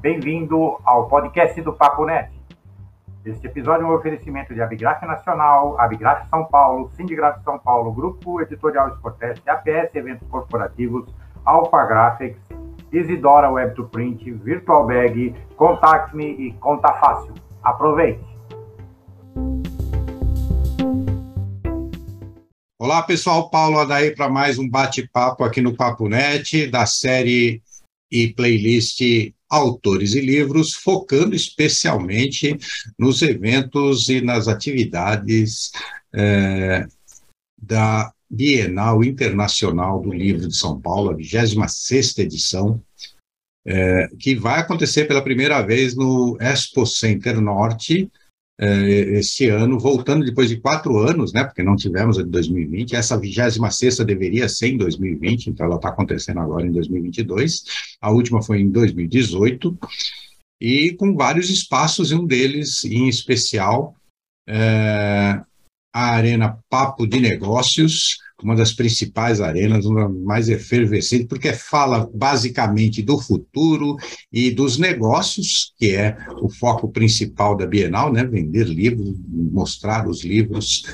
Bem-vindo ao podcast do Papo Net. Este episódio é um oferecimento de Abigraf Nacional, Abigraf São Paulo, Sindigraf São Paulo, Grupo Editorial Sportest, APS Eventos Corporativos, Alpha Graphics, Isidora Web to Print, Virtual Bag, Contact Me e Conta Fácil. Aproveite! Olá, pessoal. Paulo Adair para mais um bate-papo aqui no Papo Net, da série e playlist Autores e Livros, focando especialmente nos eventos e nas atividades é, da Bienal Internacional do Livro de São Paulo, a 26 edição, é, que vai acontecer pela primeira vez no Expo Center Norte, este ano, voltando depois de quatro anos, né, porque não tivemos a de 2020, essa 26 deveria ser em 2020, então ela está acontecendo agora em 2022, a última foi em 2018, e com vários espaços, e um deles em especial, é, a Arena Papo de Negócios, uma das principais arenas, uma mais efervescente, porque fala basicamente do futuro e dos negócios, que é o foco principal da Bienal, né? Vender livros, mostrar os livros.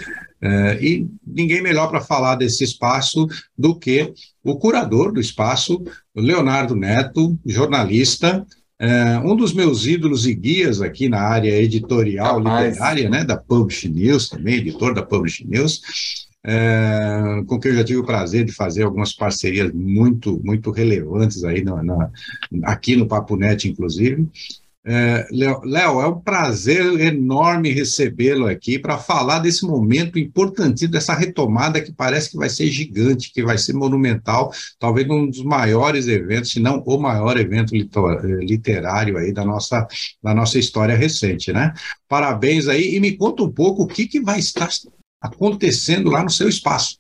Uh, e ninguém melhor para falar desse espaço do que o curador do espaço, Leonardo Neto, jornalista, Uh, um dos meus ídolos e guias aqui na área editorial Capaz. literária, né, da Publish News, também editor da Publish News, é, com quem eu já tive o prazer de fazer algumas parcerias muito, muito relevantes aí na, na, aqui no Papo Net, inclusive. É, Léo, é um prazer enorme recebê-lo aqui para falar desse momento importantíssimo, dessa retomada que parece que vai ser gigante, que vai ser monumental, talvez um dos maiores eventos, se não o maior evento literário aí da nossa, da nossa história recente, né? Parabéns aí, e me conta um pouco o que, que vai estar acontecendo lá no seu espaço.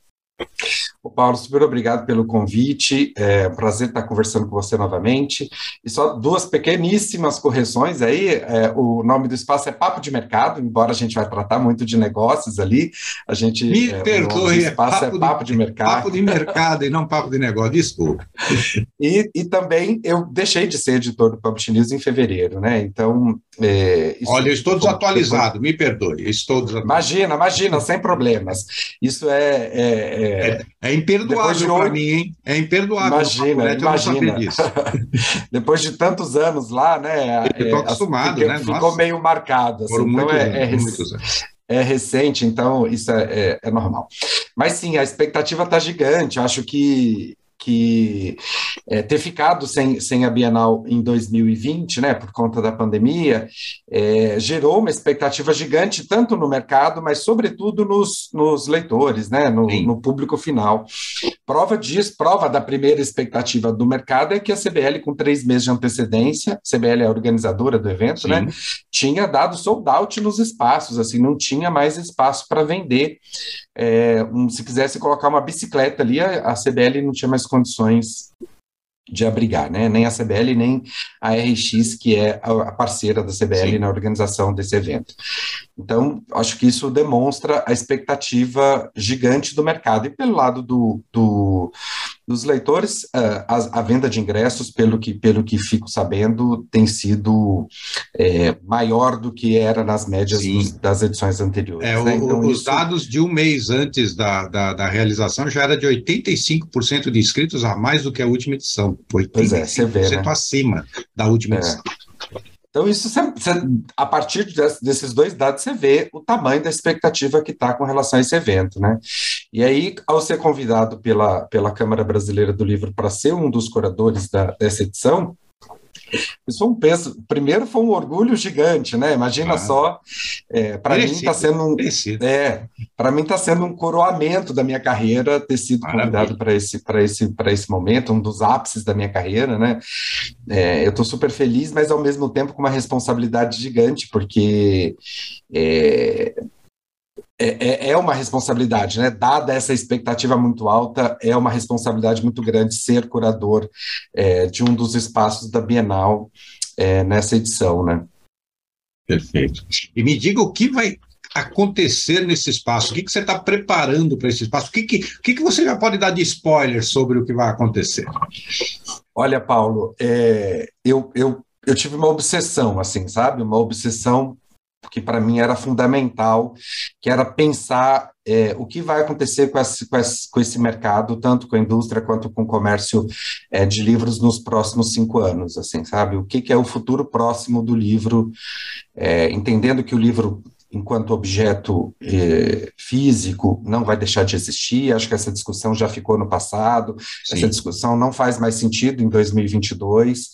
O Paulo, super obrigado pelo convite. É um prazer estar conversando com você novamente. E só duas pequeníssimas correções aí. É, o nome do espaço é Papo de Mercado, embora a gente vai tratar muito de negócios ali. A gente me é, perdoe, o espaço é papo, é papo de, de, mercado. Papo de mercado e não papo de negócio. Desculpa. e, e também eu deixei de ser editor do Publish News em fevereiro, né? Então. É, Olha, eu estou desatualizado. Me perdoe. Estou desatualizado. Imagina, imagina, sem problemas. Isso é, é é, é imperdoável para mim, hein? É imperdoável. Imagina, imagina. Depois de tantos anos lá, né? Eu estou é, acostumado, fiquei, né? Ficou Nossa. meio marcado. Assim, então é, é anos, é, é recente, então isso é, é, é, normal. Mas sim, a expectativa está gigante. Eu acho que que é, ter ficado sem, sem a Bienal em 2020, né, por conta da pandemia, é, gerou uma expectativa gigante, tanto no mercado, mas sobretudo nos, nos leitores, né, no, no, público final. Prova disso, prova da primeira expectativa do mercado é que a CBL, com três meses de antecedência, CBL é a organizadora do evento, né, Sim. né, tinha dado sold out nos espaços, assim, não tinha mais espaço para vender. É, um, se quisesse colocar uma bicicleta ali, a, a CBL não tinha mais condições de abrigar, né? Nem a CBL, nem a RX, que é a parceira da CBL Sim. na organização desse evento. Então, acho que isso demonstra a expectativa gigante do mercado. E pelo lado do, do dos leitores, eh, a, a, venda de ingressos, pelo que, pelo que fico sabendo, tem sido é, maior do que era nas médias dos, das edições anteriores. É, né? então, os isso... dados de um mês antes da, da, da, realização já era de 85% de inscritos a mais do que a última edição. 85% pois é, você vê, né? acima da última é. edição. Então, isso a partir desses dois dados, você vê o tamanho da expectativa que está com relação a esse evento, né? E aí, ao ser convidado pela, pela Câmara Brasileira do Livro para ser um dos curadores da, dessa edição, isso foi um peso. Primeiro foi um orgulho gigante, né? Imagina ah, só. É, para mim está sendo um. É, para mim está sendo um coroamento da minha carreira ter sido Maravilha. convidado para esse, para esse, para esse momento, um dos ápices da minha carreira, né? É, eu estou super feliz, mas ao mesmo tempo com uma responsabilidade gigante, porque é, é, é, é, uma responsabilidade, né? Dada essa expectativa muito alta, é uma responsabilidade muito grande ser curador é, de um dos espaços da Bienal é, nessa edição, né? Perfeito. E me diga o que vai acontecer nesse espaço, o que, que você está preparando para esse espaço, o que, que, o que, que você já pode dar de spoiler sobre o que vai acontecer? Olha, Paulo, é, eu, eu eu tive uma obsessão, assim, sabe? Uma obsessão que para mim era fundamental, que era pensar é, o que vai acontecer com esse, com, esse, com esse, mercado, tanto com a indústria quanto com o comércio é, de livros nos próximos cinco anos, assim, sabe? O que, que é o futuro próximo do livro, é, entendendo que o livro enquanto objeto eh, físico não vai deixar de existir. Acho que essa discussão já ficou no passado. Sim. Essa discussão não faz mais sentido em 2022.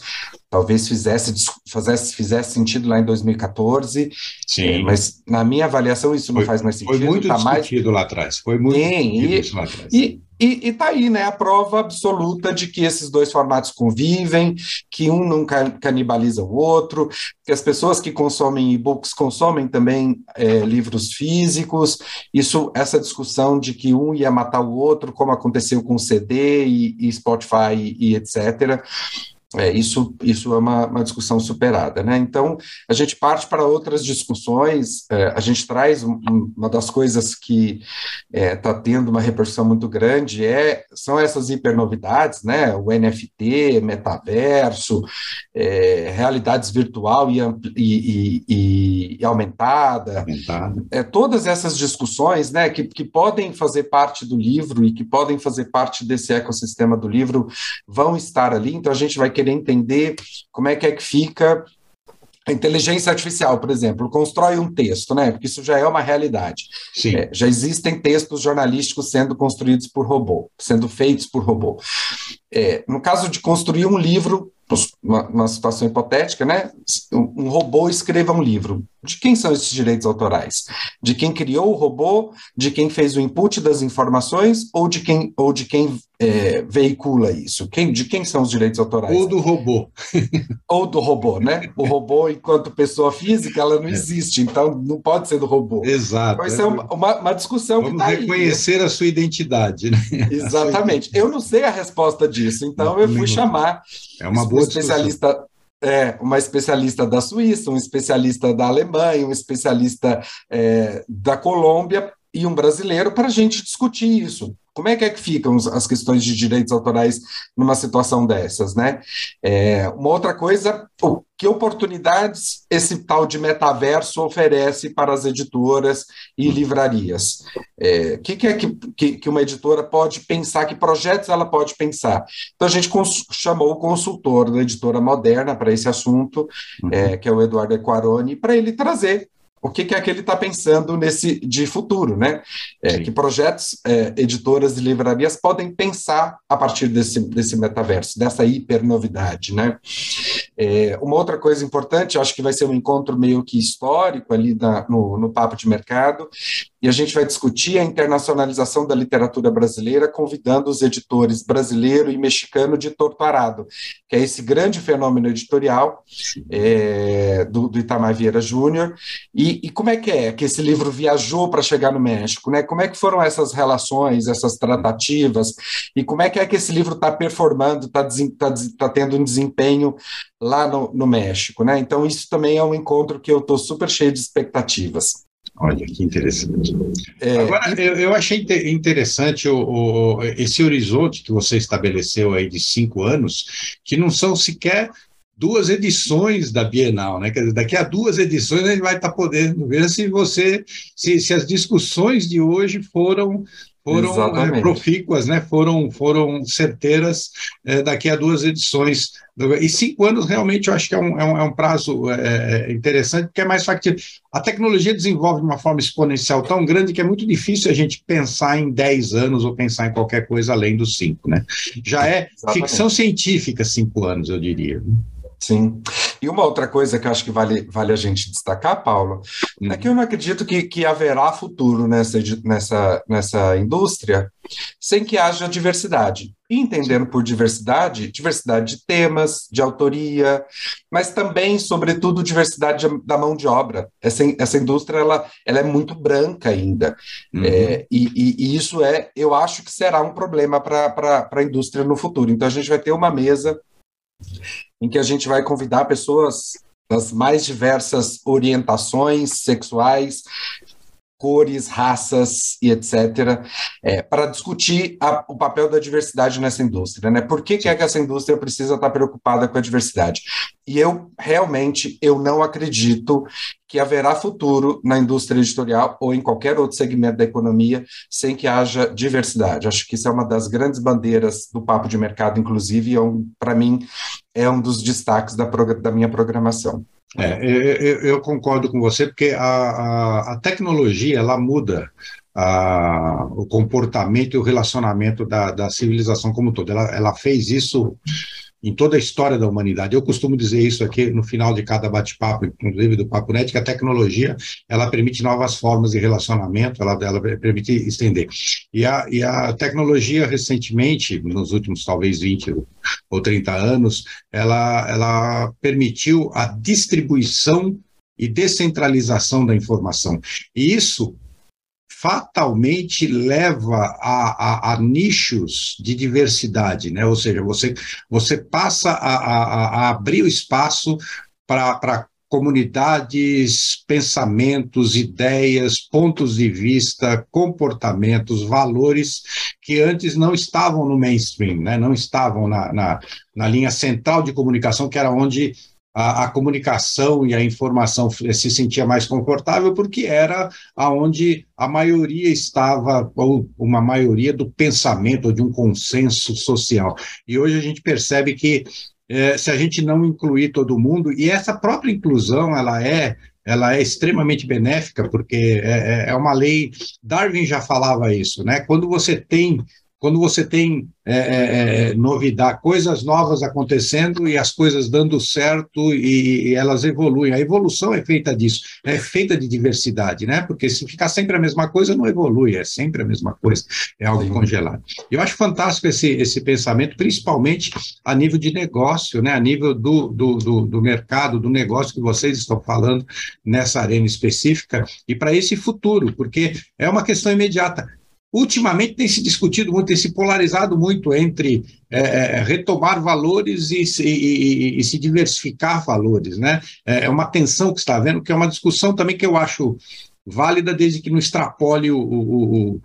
Talvez fizesse, fizesse, fizesse sentido lá em 2014. Sim. Eh, mas na minha avaliação isso não foi, faz mais sentido. Foi muito tá discutido mais... lá atrás. Foi muito Sim, e, lá atrás. E, e está aí né, a prova absoluta de que esses dois formatos convivem, que um não canibaliza o outro, que as pessoas que consomem e-books consomem também é, livros físicos. Isso, essa discussão de que um ia matar o outro, como aconteceu com CD e, e Spotify e, e etc. É, isso, isso é uma, uma, discussão superada, né? Então, a gente parte para outras discussões, é, a gente traz um, uma das coisas que está é, tá tendo uma repercussão muito grande, é, são essas hipernovidades, né? O NFT, metaverso, é, realidades virtual e, e, e, e aumentada, aumentada. É, todas essas discussões, né, que, que podem fazer parte do livro e que podem fazer parte desse ecossistema do livro, vão estar ali, então a gente vai querer entender como é que é que fica a inteligência artificial, por exemplo, constrói um texto, né? Porque isso já é uma realidade. É, já existem textos jornalísticos sendo construídos por robô, sendo feitos por robô. É, no caso de construir um livro, uma, uma situação hipotética, né? Um, um, robô escreva um livro. De quem são esses direitos autorais? De quem criou o robô? De quem fez o input das informações? Ou de quem, ou de quem é, veicula isso? Quem, de quem são os direitos autorais? Ou do robô. ou do robô, né? O robô, enquanto pessoa física, ela não é. existe, então não pode ser do robô. Exato. Vai ser uma, uma, uma discussão Vamos que tá reconhecer aí, a sua identidade, né? Exatamente. Eu não sei a resposta disso, então eu fui chamar é uma boa especialista. É, uma especialista da Suíça, um especialista da Alemanha, um especialista é, da Colômbia e um brasileiro para a gente discutir isso. Como é que é que ficam as questões de direitos autorais numa situação dessas, né? É, uma outra coisa, que oportunidades esse tal de metaverso oferece para as editoras e livrarias? O é, que, que, é que, que, uma editora pode pensar, que projetos ela pode pensar? Então, a gente chamou o consultor da editora moderna para esse assunto, uhum. é, que é o Eduardo Equaroni, para ele trazer o que, que, é que ele está pensando nesse de futuro, né? É, que projetos, é, editoras e livrarias podem pensar a partir desse, desse metaverso, dessa hipernovidade, né? É, uma outra coisa importante, acho que vai ser um encontro meio que histórico ali na, no, no Papo de Mercado, e a gente vai discutir a internacionalização da literatura brasileira, convidando os editores brasileiro e mexicano de Torturado, que é esse grande fenômeno editorial é, do, do Itamar Vieira Júnior. E, e, como é que é que esse livro viajou para chegar no México? Né? Como é que foram essas relações, essas tratativas? E como é que é que esse livro está performando, está tá, tá tendo um desempenho lá no, no México? Né? Então, isso também é um encontro que eu estou super cheio de expectativas. Olha, que interessante. É, Agora, eu, eu, achei interessante o, o, esse horizonte que você estabeleceu aí de cinco anos, que não são sequer duas edições da Bienal, né? Quer dizer, daqui a duas edições a gente vai estar podendo ver se você, se, se as discussões de hoje foram foram é, profícuas, né? foram, foram certeiras é, daqui a duas edições. E cinco anos realmente eu acho que é um, é um, é um prazo é, interessante, porque é mais factível. A tecnologia desenvolve de uma forma exponencial tão grande que é muito difícil a gente pensar em dez anos ou pensar em qualquer coisa além dos cinco. Né? Já é Exatamente. ficção científica cinco anos, eu diria. Sim. E uma outra coisa que eu acho que vale, vale a gente destacar, Paulo, é que eu não acredito que, que haverá futuro nessa, nessa, nessa indústria sem que haja diversidade. E entendendo por diversidade, diversidade de temas, de autoria, mas também, sobretudo, diversidade da mão de obra. Essa, essa indústria ela, ela é muito branca ainda. Uhum. É, e, e, e, isso é, eu acho que será um problema para a indústria no futuro. Então, a gente vai ter uma mesa em que a gente vai convidar pessoas das mais diversas orientações sexuais, cores, raças e etc., é, para discutir a, o papel da diversidade nessa indústria. Né? Por que, que é que essa indústria precisa estar preocupada com a diversidade? E eu realmente eu não acredito que haverá futuro na indústria editorial ou em qualquer outro segmento da economia sem que haja diversidade. Acho que isso é uma das grandes bandeiras do papo de mercado, inclusive, é um, para mim é um dos destaques da, da minha programação. É, eu, eu, concordo com você, porque a, a, a tecnologia ela muda a, o comportamento e o relacionamento da, da civilização como um todo. Ela, ela fez isso em toda a história da humanidade. Eu costumo dizer isso aqui no final de cada bate-papo, inclusive do Papo Net, que a tecnologia ela permite novas formas de relacionamento, ela, ela permite estender. E a, e a tecnologia, recentemente, nos últimos talvez 20 ou 30 anos, ela, ela permitiu a distribuição e descentralização da informação. E isso fatalmente leva a, a, a, nichos de diversidade, né? Ou seja, você, você passa a, a abrir o espaço para comunidades, pensamentos, ideias, pontos de vista, comportamentos, valores que antes não estavam no mainstream, né? não estavam na, na, na linha central de comunicação, que era onde a, a, comunicação e a informação se sentia mais confortável porque era aonde a maioria estava ou uma maioria do pensamento ou de um consenso social. E hoje a gente percebe que é, se a gente não incluir todo mundo e essa própria inclusão ela é ela é extremamente benéfica porque é, é, é uma lei Darwin já falava isso né? Quando você tem quando você tem é, é, é, novidade, coisas novas acontecendo e as coisas dando certo e, e, elas evoluem. A evolução é feita disso, é feita de diversidade, né? Porque se ficar sempre a mesma coisa, não evolui, é sempre a mesma coisa, é algo Sim. congelado. Eu acho fantástico esse, esse pensamento, principalmente a nível de negócio, né? A nível do, do, do, do mercado, do negócio que vocês estão falando nessa arena específica e para esse futuro, porque é uma questão imediata ultimamente tem se discutido muito, tem se polarizado muito entre é, é, retomar valores e, e, e, se diversificar valores, né? É, é uma tensão que está havendo, que é uma discussão também que eu acho válida desde que não extrapole o, o, o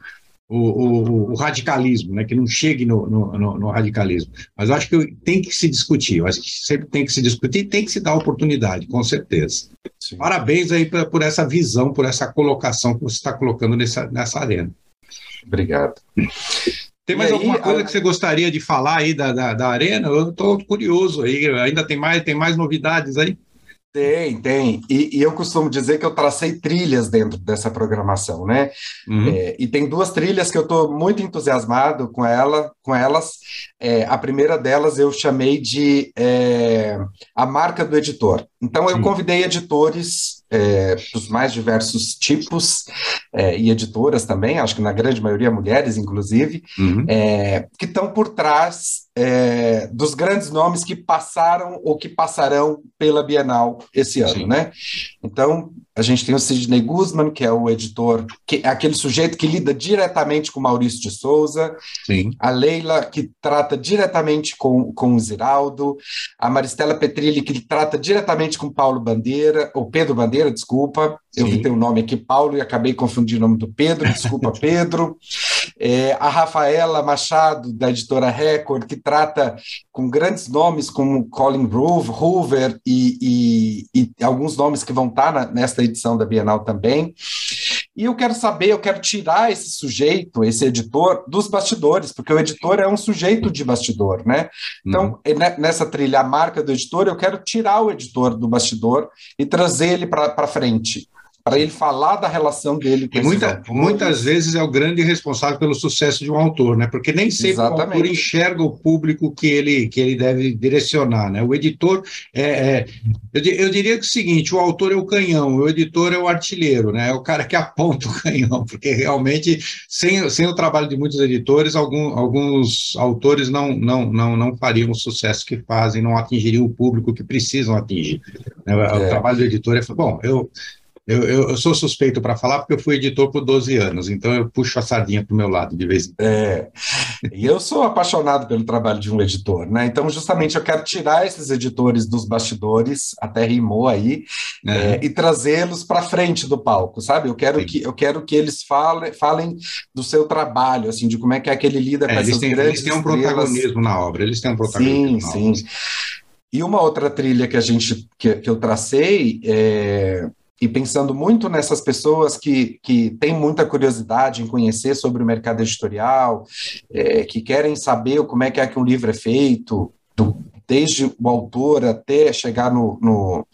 o, radicalismo, né, que não chegue no, no, no, radicalismo. Mas eu acho que tem que se discutir, eu acho que sempre tem que se discutir e tem que se dar oportunidade, com certeza. Sim. Parabéns aí por, por, essa visão, por essa colocação que você está colocando nessa, nessa arena. Obrigado. Tem mais aí, alguma coisa a... que você gostaria de falar aí da, da, da Arena? Eu estou curioso aí. Ainda tem mais, tem mais novidades aí? Tem, tem. E, e, eu costumo dizer que eu tracei trilhas dentro dessa programação, né? Uhum. É, e tem duas trilhas que eu estou muito entusiasmado com ela, com elas. É, a primeira delas eu chamei de é, a marca do editor. Então eu Sim. convidei editores é, dos mais diversos tipos é, e editoras também, acho que na grande maioria mulheres, inclusive, uhum. é, que estão por trás é, dos grandes nomes que passaram ou que passarão pela Bienal esse ano, Sim. né? Então, a gente tem o Sidney Guzman, que é o editor, que é aquele sujeito que lida diretamente com Maurício de Souza, Sim. a Leila, que trata diretamente com, com o Ziraldo, a Maristela Petrilli, que trata diretamente com Paulo Bandeira, ou Pedro Bandeira, desculpa, eu vi teu nome aqui, Paulo, e acabei confundindo o nome do Pedro, desculpa, Pedro. É, a Rafaela Machado, da editora Record, que trata com grandes nomes como Colin Hoover e, e, e alguns nomes que vão estar na, nesta edição da Bienal também. E eu quero saber, eu quero tirar esse sujeito, esse editor, dos bastidores, porque o editor é um sujeito de bastidor, né? Então, uhum. nessa trilha, a marca do editor, eu quero tirar o editor do bastidor e trazer ele para frente para ele falar da relação dele com e muita, muitas vezes é o grande responsável pelo sucesso de um autor, né? Porque nem sempre Exatamente. o autor enxerga o público que ele, que ele deve direcionar, né? O editor é, é eu, eu, diria que é o seguinte, o autor é o canhão, o editor é o artilheiro, né? É o cara que aponta o canhão, porque realmente sem, sem o trabalho de muitos editores, algum, alguns autores não, não, não, não fariam o sucesso que fazem, não atingiriam o público que precisam atingir. Né? O é. trabalho do editor é bom, eu Eu, eu, eu, sou suspeito para falar porque eu fui editor por 12 anos, então eu puxo a sardinha para o meu lado de vez em quando. É, e eu sou apaixonado pelo trabalho de um editor, né? Então, justamente, eu quero tirar esses editores dos bastidores, até rimou aí, uhum. é, e trazê-los para frente do palco, sabe? Eu quero, que, eu quero que eles falem, falem do seu trabalho, assim, de como é que é que ele lida é, com essas têm, grandes Eles têm um protagonismo na obra, eles têm um protagonismo Sim, sim. E uma outra trilha que a gente que, que eu tracei é, e pensando muito nessas pessoas que, que têm muita curiosidade em conhecer sobre o mercado editorial, é, que querem saber como é que é que um livro é feito, do, desde o autor até chegar no, no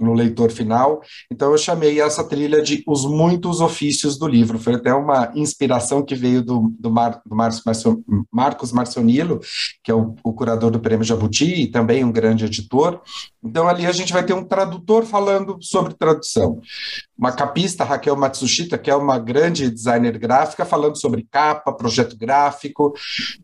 no leitor final. Então eu chamei essa trilha de Os Muitos Ofícios do Livro. Foi até uma inspiração que veio do, do, Mar, do Marcio, Marcos Marcionilo, que é o, o, curador do Prêmio Jabuti e também um grande editor. Então ali a gente vai ter um tradutor falando sobre tradução uma capista, Raquel Matsushita, que é uma grande designer gráfica, falando sobre capa, projeto gráfico.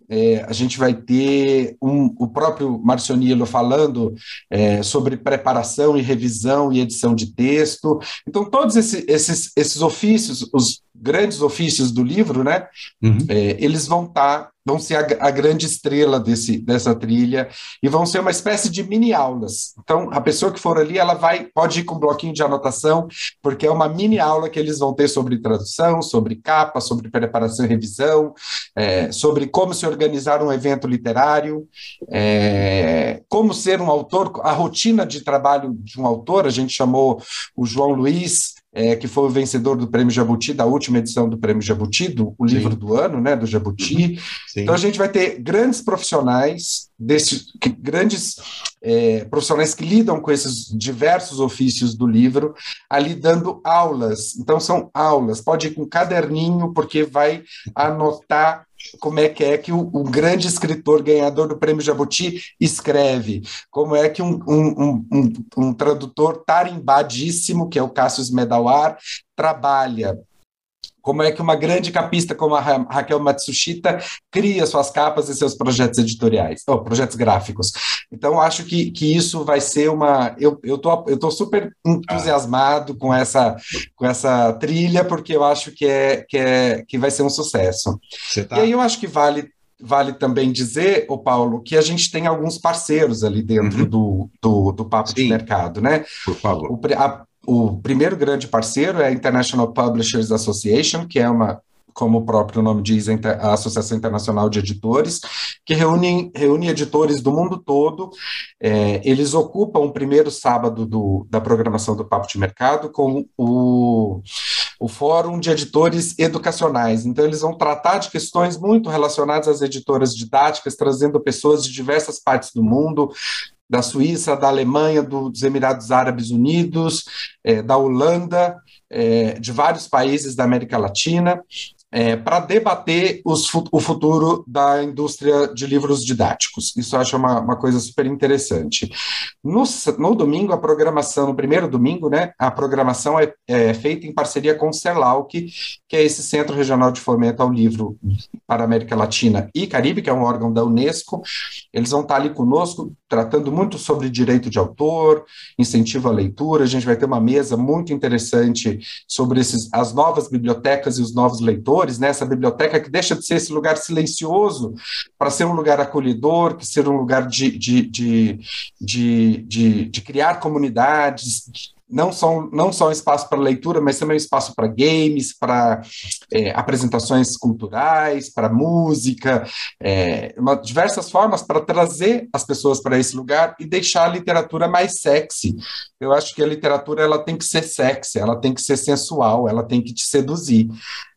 É, a gente vai ter um, o próprio Marcionilo falando é, sobre preparação e revisão e edição de texto. Então, todos esse, esses, esses ofícios, os grandes ofícios do livro, né, uhum. é, eles vão estar tá vão ser a, a, grande estrela desse, dessa trilha e vão ser uma espécie de mini aulas. Então, a pessoa que for ali, ela vai pode ir com um bloquinho de anotação, porque é uma mini aula que eles vão ter sobre tradução, sobre capa, sobre preparação e revisão, é, sobre como se organizar um evento literário, é, como ser um autor, a rotina de trabalho de um autor. A gente chamou o João Luiz é, que foi o vencedor do Prêmio Jabuti, da última edição do Prêmio Jabuti, do o livro Sim. do ano, né, do Jabuti. Sim. Então a gente vai ter grandes profissionais, desses, que, grandes é, profissionais que lidam com esses diversos ofícios do livro, ali dando aulas. Então são aulas, pode ir com caderninho, porque vai anotar como é que é que o, o, grande escritor ganhador do Prêmio Jabuti escreve, como é que um, um, um, um tradutor tarimbadíssimo, que é o Cassius Medawar, trabalha como é que uma grande capista como a Raquel Matsushita cria suas capas e seus projetos editoriais, ou projetos gráficos. Então, acho que, que isso vai ser uma. Eu estou eu tô super entusiasmado com essa, com essa trilha, porque eu acho que, é, que, é, que vai ser um sucesso. Tá... E aí eu acho que vale vale também dizer, o Paulo, que a gente tem alguns parceiros ali dentro uhum. do, do, do Papo Sim. de Mercado, né? Por favor. O, a, o primeiro grande parceiro é a International Publishers Association, que é uma como o próprio nome diz, a Associação Internacional de Editores, que reúne, reúne editores do mundo todo. É, eles ocupam o primeiro sábado do, da programação do Papo de Mercado com o, o Fórum de Editores Educacionais. Então, eles vão tratar de questões muito relacionadas às editoras didáticas, trazendo pessoas de diversas partes do mundo, da Suíça, da Alemanha, dos Emirados Árabes Unidos, é, da Holanda, é, de vários países da América Latina, é, para debater os, o futuro da indústria de livros didáticos. Isso eu acho uma, uma coisa super interessante. No, no, domingo, a programação, no primeiro domingo, né, a programação é, é, feita em parceria com o CELAUC, que é esse Centro Regional de Fomento ao Livro para América Latina e Caribe, que é um órgão da Unesco. Eles vão estar ali conosco, tratando muito sobre direito de autor, incentivo à leitura. A gente vai ter uma mesa muito interessante sobre esses, as novas bibliotecas e os novos leitores né? essa biblioteca que deixa de ser esse lugar silencioso para ser um lugar acolhedor, que ser um lugar de, de, de, de, de criar comunidades, não só, não só um espaço para leitura, mas também um espaço para games, para é, apresentações culturais, para música, é, uma, diversas formas para trazer as pessoas para esse lugar e deixar a literatura mais sexy. Eu acho que a literatura ela tem que ser sexy, ela tem que ser sensual, ela tem que te seduzir.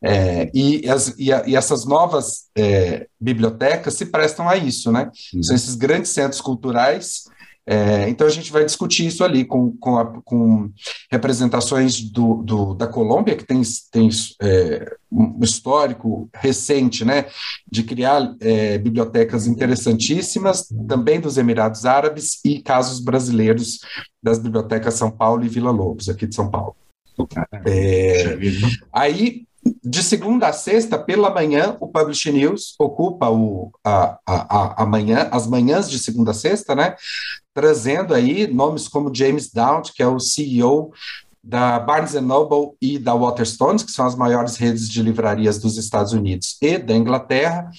É, e, as, e, a, e, essas novas é, bibliotecas se prestam a isso, né? Uhum. São esses grandes centros culturais é, então a gente vai discutir isso ali com, com, a, com representações do, do, da Colômbia, que tem, tem é, um histórico recente né, de criar é, bibliotecas interessantíssimas, também dos Emirados Árabes e casos brasileiros das bibliotecas São Paulo e Vila Lobos, aqui de São Paulo. É, aí de segunda a sexta, pela manhã, o Publish News ocupa o, a, a, a, manhã, as manhãs de segunda a sexta, né? Trazendo aí nomes como James Dowd, que é o CEO da Barnes Noble e da Waterstones, que são as maiores redes de livrarias dos Estados Unidos e da Inglaterra.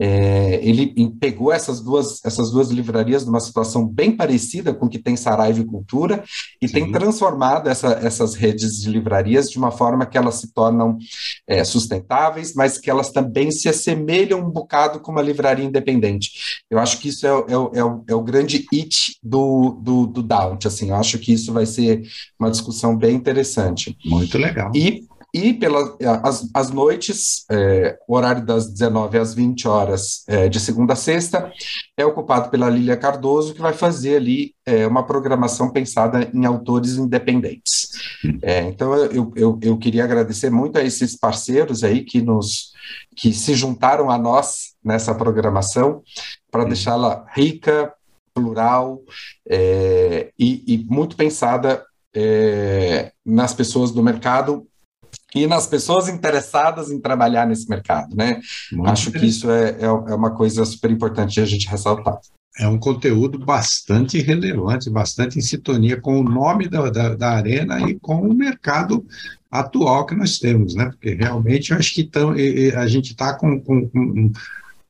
É, ele pegou essas duas, essas duas livrarias numa situação bem parecida com o que tem Saraiva e Cultura e Sim. tem transformado essa, essas redes de livrarias de uma forma que elas se tornam é, sustentáveis, mas que elas também se assemelham um bocado com uma livraria independente. Eu acho que isso é, é, é, o, é o grande it do, do, do Daunt, assim, eu acho que isso vai ser uma discussão bem interessante. Muito legal. E e pelas as, as noites, é, o horário das 19 às 20 horas, é, de segunda a sexta, é ocupado pela Lília Cardoso, que vai fazer ali é, uma programação pensada em autores independentes. É, então, eu, eu, eu queria agradecer muito a esses parceiros aí que nos que se juntaram a nós nessa programação para deixá-la rica, plural é, e, e muito pensada é, nas pessoas do mercado e nas pessoas interessadas em trabalhar nesse mercado, né? Muito Acho que isso é, é, é, uma coisa super importante a gente ressaltar. É um conteúdo bastante relevante, bastante em sintonia com o nome da, da, da arena e com o mercado atual que nós temos, né? Porque realmente eu acho que tão, a gente está com, com, com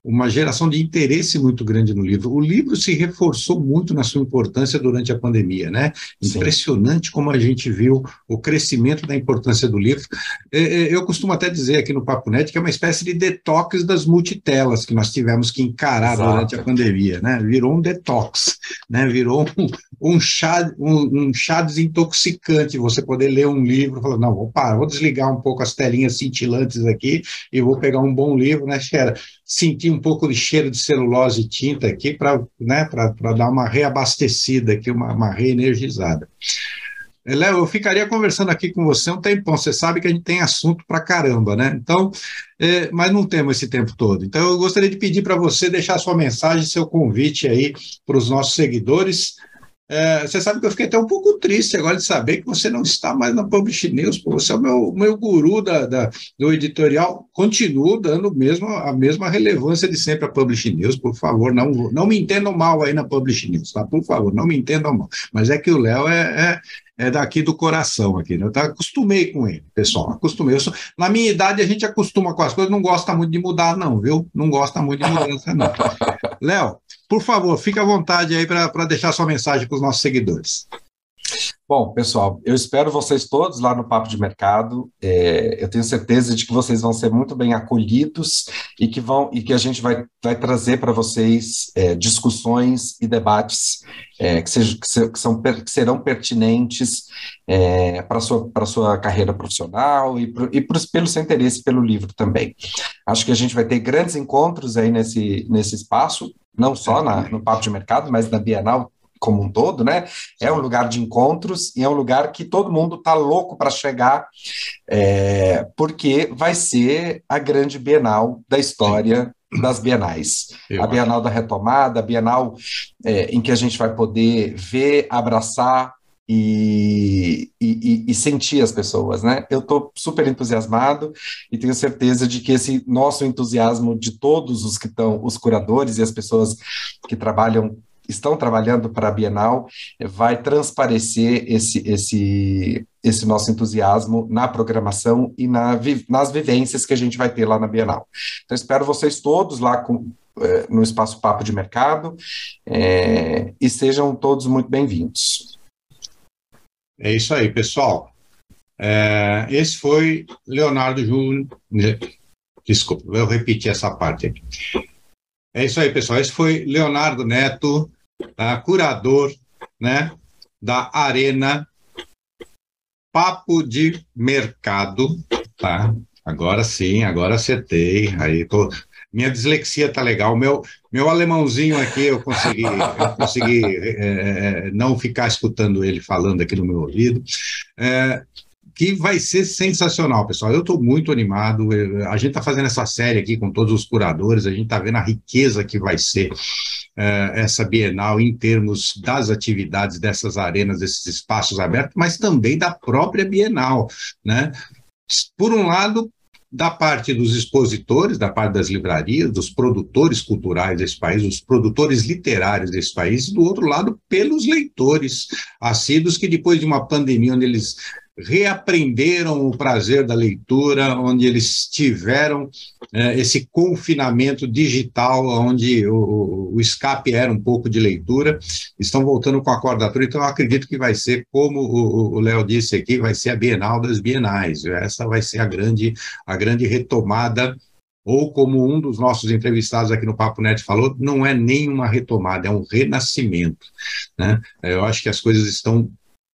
uma geração de interesse muito grande no livro. O livro se reforçou muito na sua importância durante a pandemia, né? Sim. Impressionante como a gente viu o crescimento da importância do livro. É, é, eu costumo até dizer aqui no Papo Net que é uma espécie de detox das multitelas que nós tivemos que encarar Exato. durante a pandemia, né? Virou um detox, né? Virou um, um chá, um, um, chá desintoxicante, você poder ler um livro e falar, não, vou parar, vou desligar um pouco as telinhas cintilantes aqui e vou pegar um bom livro, né, Xera? Sentir um pouco de cheiro de celulose e tinta aqui para né, dar uma reabastecida aqui, uma, uma reenergizada. Léo, eu ficaria conversando aqui com você um tempão. Você sabe que a gente tem assunto para caramba, né? Então, é, mas não temos esse tempo todo. Então, eu gostaria de pedir para você deixar sua mensagem, seu convite aí para os nossos seguidores é, você sabe que eu fiquei até um pouco triste agora de saber que você não está mais na Publish News, pô, você é o meu, meu guru da, da, do editorial, continua dando mesmo, a mesma relevância de sempre a Publish News, por favor, não, não me entendam mal aí na Publish News, tá? Por favor, não me entendam mal. Mas é que o Léo é, é, é, daqui do coração aqui, né? Eu tá, acostumei com ele, pessoal, acostumei. Sou, na minha idade a gente acostuma com as coisas, não gosta muito de mudar não, viu? Não gosta muito de mudança não. Léo, por favor, fique à vontade aí para deixar sua mensagem para os nossos seguidores. Bom, pessoal, eu espero vocês todos lá no Papo de Mercado. É, eu tenho certeza de que vocês vão ser muito bem acolhidos e que vão e que a gente vai, vai trazer para vocês é, discussões e debates é, que, sejam, que, são, que serão pertinentes é, para a sua, sua carreira profissional e, pro, e pro, pelo seu interesse pelo livro também. Acho que a gente vai ter grandes encontros aí nesse, nesse espaço não só na, no Papo de Mercado, mas na Bienal como um todo, né? É um lugar de encontros e é um lugar que todo mundo tá louco para chegar, é, porque vai ser a grande Bienal da história das Bienais. Eu a Bienal acho. da Retomada, a Bienal é, em que a gente vai poder ver, abraçar e, e, e, sentir as pessoas, né? Eu estou super entusiasmado e tenho certeza de que esse nosso entusiasmo de todos os que estão, os curadores e as pessoas que trabalham estão trabalhando para a Bienal vai transparecer esse, esse, esse nosso entusiasmo na programação e na, nas vivências que a gente vai ter lá na Bienal. Então, espero vocês todos lá com, eh, no Espaço Papo de Mercado é, e sejam todos muito bem-vindos. É isso aí, pessoal. É, esse foi Leonardo Júnior. Desculpa, eu repeti essa parte aqui. É isso aí, pessoal. Esse foi Leonardo Neto, tá? curador né, da Arena Papo de Mercado. Tá? Agora sim, agora acertei. Aí tô, minha dislexia tá legal. Meu, meu alemãozinho aqui, eu consegui, eu consegui é, não ficar escutando ele falando aqui no meu ouvido. É, que vai ser sensacional, pessoal. Eu estou muito animado. A gente está fazendo essa série aqui com todos os curadores, a gente está vendo a riqueza que vai ser é, essa Bienal em termos das atividades dessas arenas, desses espaços abertos, mas também da própria Bienal, né? Por um lado, da parte dos expositores, da parte das livrarias, dos produtores culturais desse país, dos produtores literários desse país, e do outro lado, pelos leitores assíduos que depois de uma pandemia onde eles reaprenderam o prazer da leitura, onde eles tiveram é, esse confinamento digital, onde o, o, escape era um pouco de leitura, estão voltando com a cordatura. Então, eu acredito que vai ser, como o Léo disse aqui, vai ser a Bienal das Bienais. Essa vai ser a grande, a grande retomada ou como um dos nossos entrevistados aqui no Papo Net falou, não é nem uma retomada, é um renascimento. Né? Eu acho que as coisas estão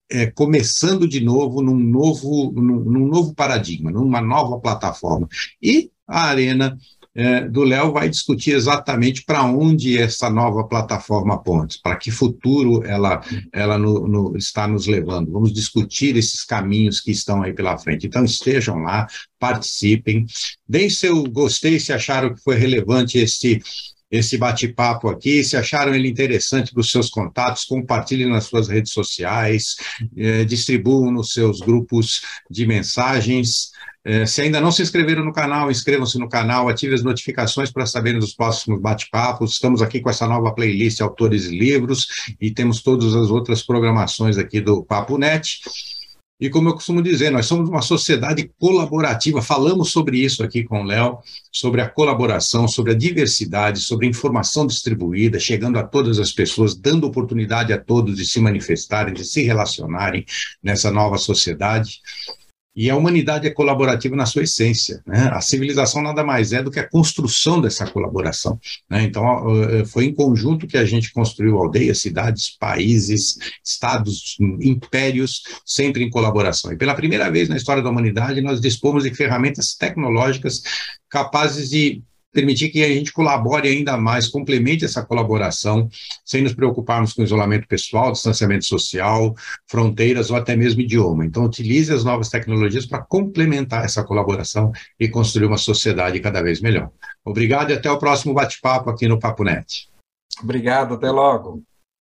é, começando de novo num novo, num, num, novo paradigma, numa nova plataforma. E a Arena é, do Léo vai discutir exatamente para onde essa nova plataforma ponte, para que futuro ela, ela no, no, está nos levando. Vamos discutir esses caminhos que estão aí pela frente. Então estejam lá, participem, deem seu gostei se acharam que foi relevante este esse bate-papo aqui. Se acharam ele interessante para os seus contatos, compartilhem nas suas redes sociais, eh, distribuam nos seus grupos de mensagens. Eh, se ainda não se inscreveram no canal, inscrevam-se no canal, ativem as notificações para saberem dos próximos bate-papos. Estamos aqui com essa nova playlist Autores e Livros e temos todas as outras programações aqui do Papo Net. E como eu costumo dizer, nós somos uma sociedade colaborativa. Falamos sobre isso aqui com o Léo, sobre a colaboração, sobre a diversidade, sobre a informação distribuída, chegando a todas as pessoas, dando oportunidade a todos de se manifestarem, de se relacionarem nessa nova sociedade. E a humanidade é colaborativa na sua essência. Né? A civilização nada mais é do que a construção dessa colaboração. Né? Então, foi em conjunto que a gente construiu aldeias, cidades, países, estados, impérios, sempre em colaboração. E pela primeira vez na história da humanidade, nós dispomos de ferramentas tecnológicas capazes de permitir que a gente colabore ainda mais, complemente essa colaboração, sem nos preocuparmos com isolamento pessoal, distanciamento social, fronteiras ou até mesmo idioma. Então, utilize as novas tecnologias para complementar essa colaboração e construir uma sociedade cada vez melhor. Obrigado e até o próximo bate-papo aqui no Papo Net. Obrigado, até logo.